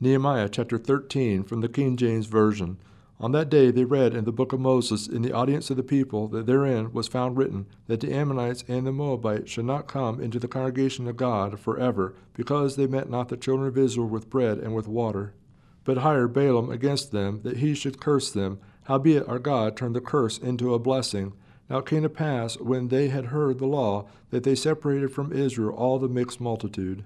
Nehemiah chapter 13 from the King James Version. On that day they read in the book of Moses in the audience of the people that therein was found written that the Ammonites and the Moabites should not come into the congregation of God forever, because they met not the children of Israel with bread and with water, but hired Balaam against them that he should curse them. Howbeit our God turned the curse into a blessing. Now it came to pass, when they had heard the law, that they separated from Israel all the mixed multitude.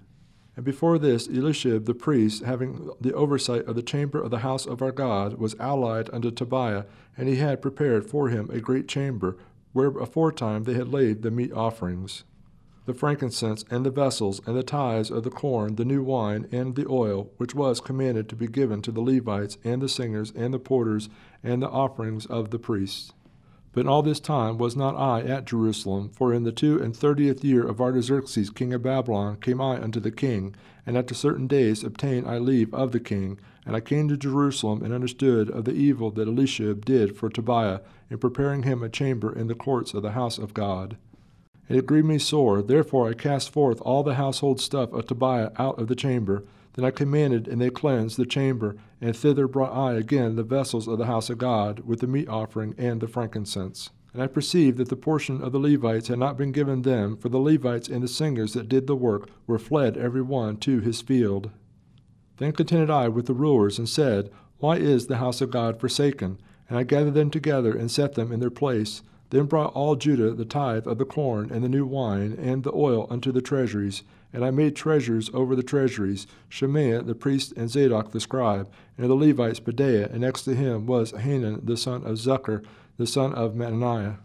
And before this, Eliashib the priest, having the oversight of the chamber of the house of our God, was allied unto Tobiah, and he had prepared for him a great chamber, where aforetime they had laid the meat offerings, the frankincense, and the vessels, and the tithes of the corn, the new wine, and the oil, which was commanded to be given to the Levites, and the singers, and the porters, and the offerings of the priests. But all this time was not I at Jerusalem, for in the two and thirtieth year of Artaxerxes king of Babylon came I unto the king, and after certain days obtained I leave of the king, and I came to Jerusalem and understood of the evil that Eliashib did for Tobiah in preparing him a chamber in the courts of the house of God. It grieved me sore, therefore I cast forth all the household stuff of Tobiah out of the chamber, then I commanded, and they cleansed the chamber, and thither brought I again the vessels of the house of God, with the meat offering and the frankincense. And I perceived that the portion of the Levites had not been given them, for the Levites and the singers that did the work were fled every one to his field. Then contended I with the rulers, and said, Why is the house of God forsaken? And I gathered them together, and set them in their place. Then brought all Judah the tithe of the corn, and the new wine, and the oil unto the treasuries and I made treasures over the treasuries, Shemaiah the priest and Zadok the scribe, and the Levites Pedaiah, and next to him was Hanan the son of Zaccur, the son of Mattaniah.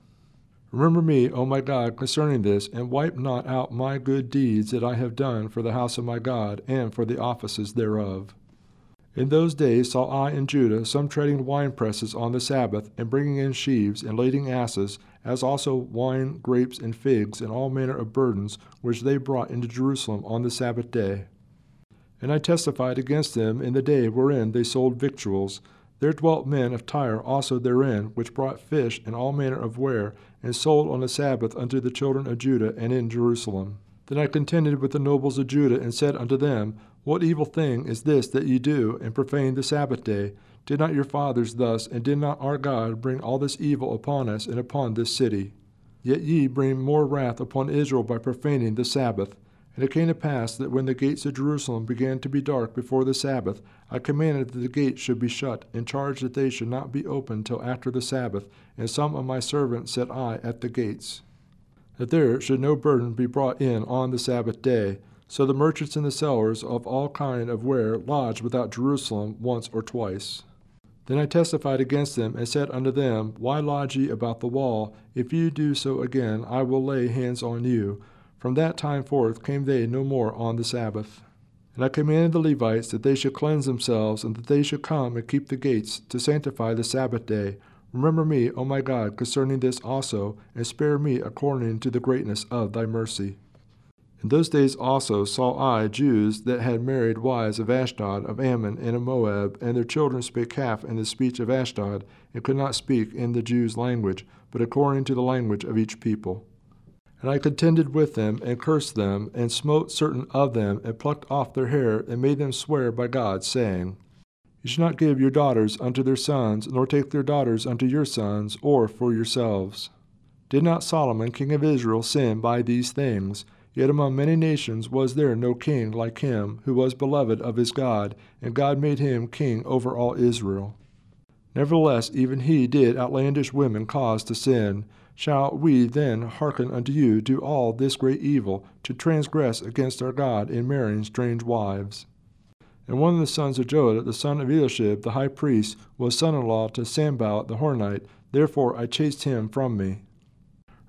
Remember me, O my God, concerning this, and wipe not out my good deeds that I have done for the house of my God, and for the offices thereof. In those days saw I in Judah some treading winepresses on the Sabbath, and bringing in sheaves, and lading asses, as also wine, grapes, and figs, and all manner of burdens, which they brought into Jerusalem on the Sabbath day. And I testified against them in the day wherein they sold victuals. There dwelt men of Tyre also therein, which brought fish and all manner of ware, and sold on the Sabbath unto the children of Judah and in Jerusalem. Then I contended with the nobles of Judah, and said unto them, What evil thing is this that ye do, and profane the Sabbath day? Did not your fathers thus, and did not our God bring all this evil upon us and upon this city? Yet ye bring more wrath upon Israel by profaning the Sabbath. And it came to pass that when the gates of Jerusalem began to be dark before the Sabbath, I commanded that the gates should be shut, and charged that they should not be opened till after the Sabbath, and some of my servants set I at the gates that there should no burden be brought in on the Sabbath day. So the merchants and the sellers of all kind of ware lodged without Jerusalem once or twice. Then I testified against them, and said unto them, Why lodge ye about the wall? If ye do so again, I will lay hands on you. From that time forth came they no more on the Sabbath. And I commanded the Levites that they should cleanse themselves, and that they should come and keep the gates, to sanctify the Sabbath day. Remember me, O my God, concerning this also, and spare me according to the greatness of thy mercy. In those days also saw I Jews that had married wives of Ashdod, of Ammon, and of Moab, and their children spake half in the speech of Ashdod, and could not speak in the Jews' language, but according to the language of each people. And I contended with them, and cursed them, and smote certain of them, and plucked off their hair, and made them swear by God, saying, you shall not give your daughters unto their sons, nor take their daughters unto your sons, or for yourselves. Did not Solomon king of Israel sin by these things? Yet among many nations was there no king like him, who was beloved of his God, and God made him king over all Israel. Nevertheless, even he did outlandish women cause to sin. Shall we then hearken unto you do all this great evil, to transgress against our God in marrying strange wives? And one of the sons of Joed, the son of Eliashib, the high priest, was son in law to Sanballat the Horonite. Therefore I chased him from me.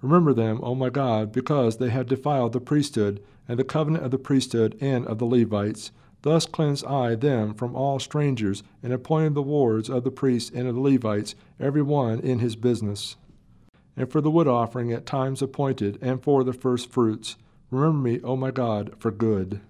Remember them, O my God, because they have defiled the priesthood, and the covenant of the priesthood and of the Levites. Thus cleanse I them from all strangers, and appointed the wards of the priests and of the Levites, every one in his business. And for the wood offering at times appointed, and for the first fruits. Remember me, O my God, for good.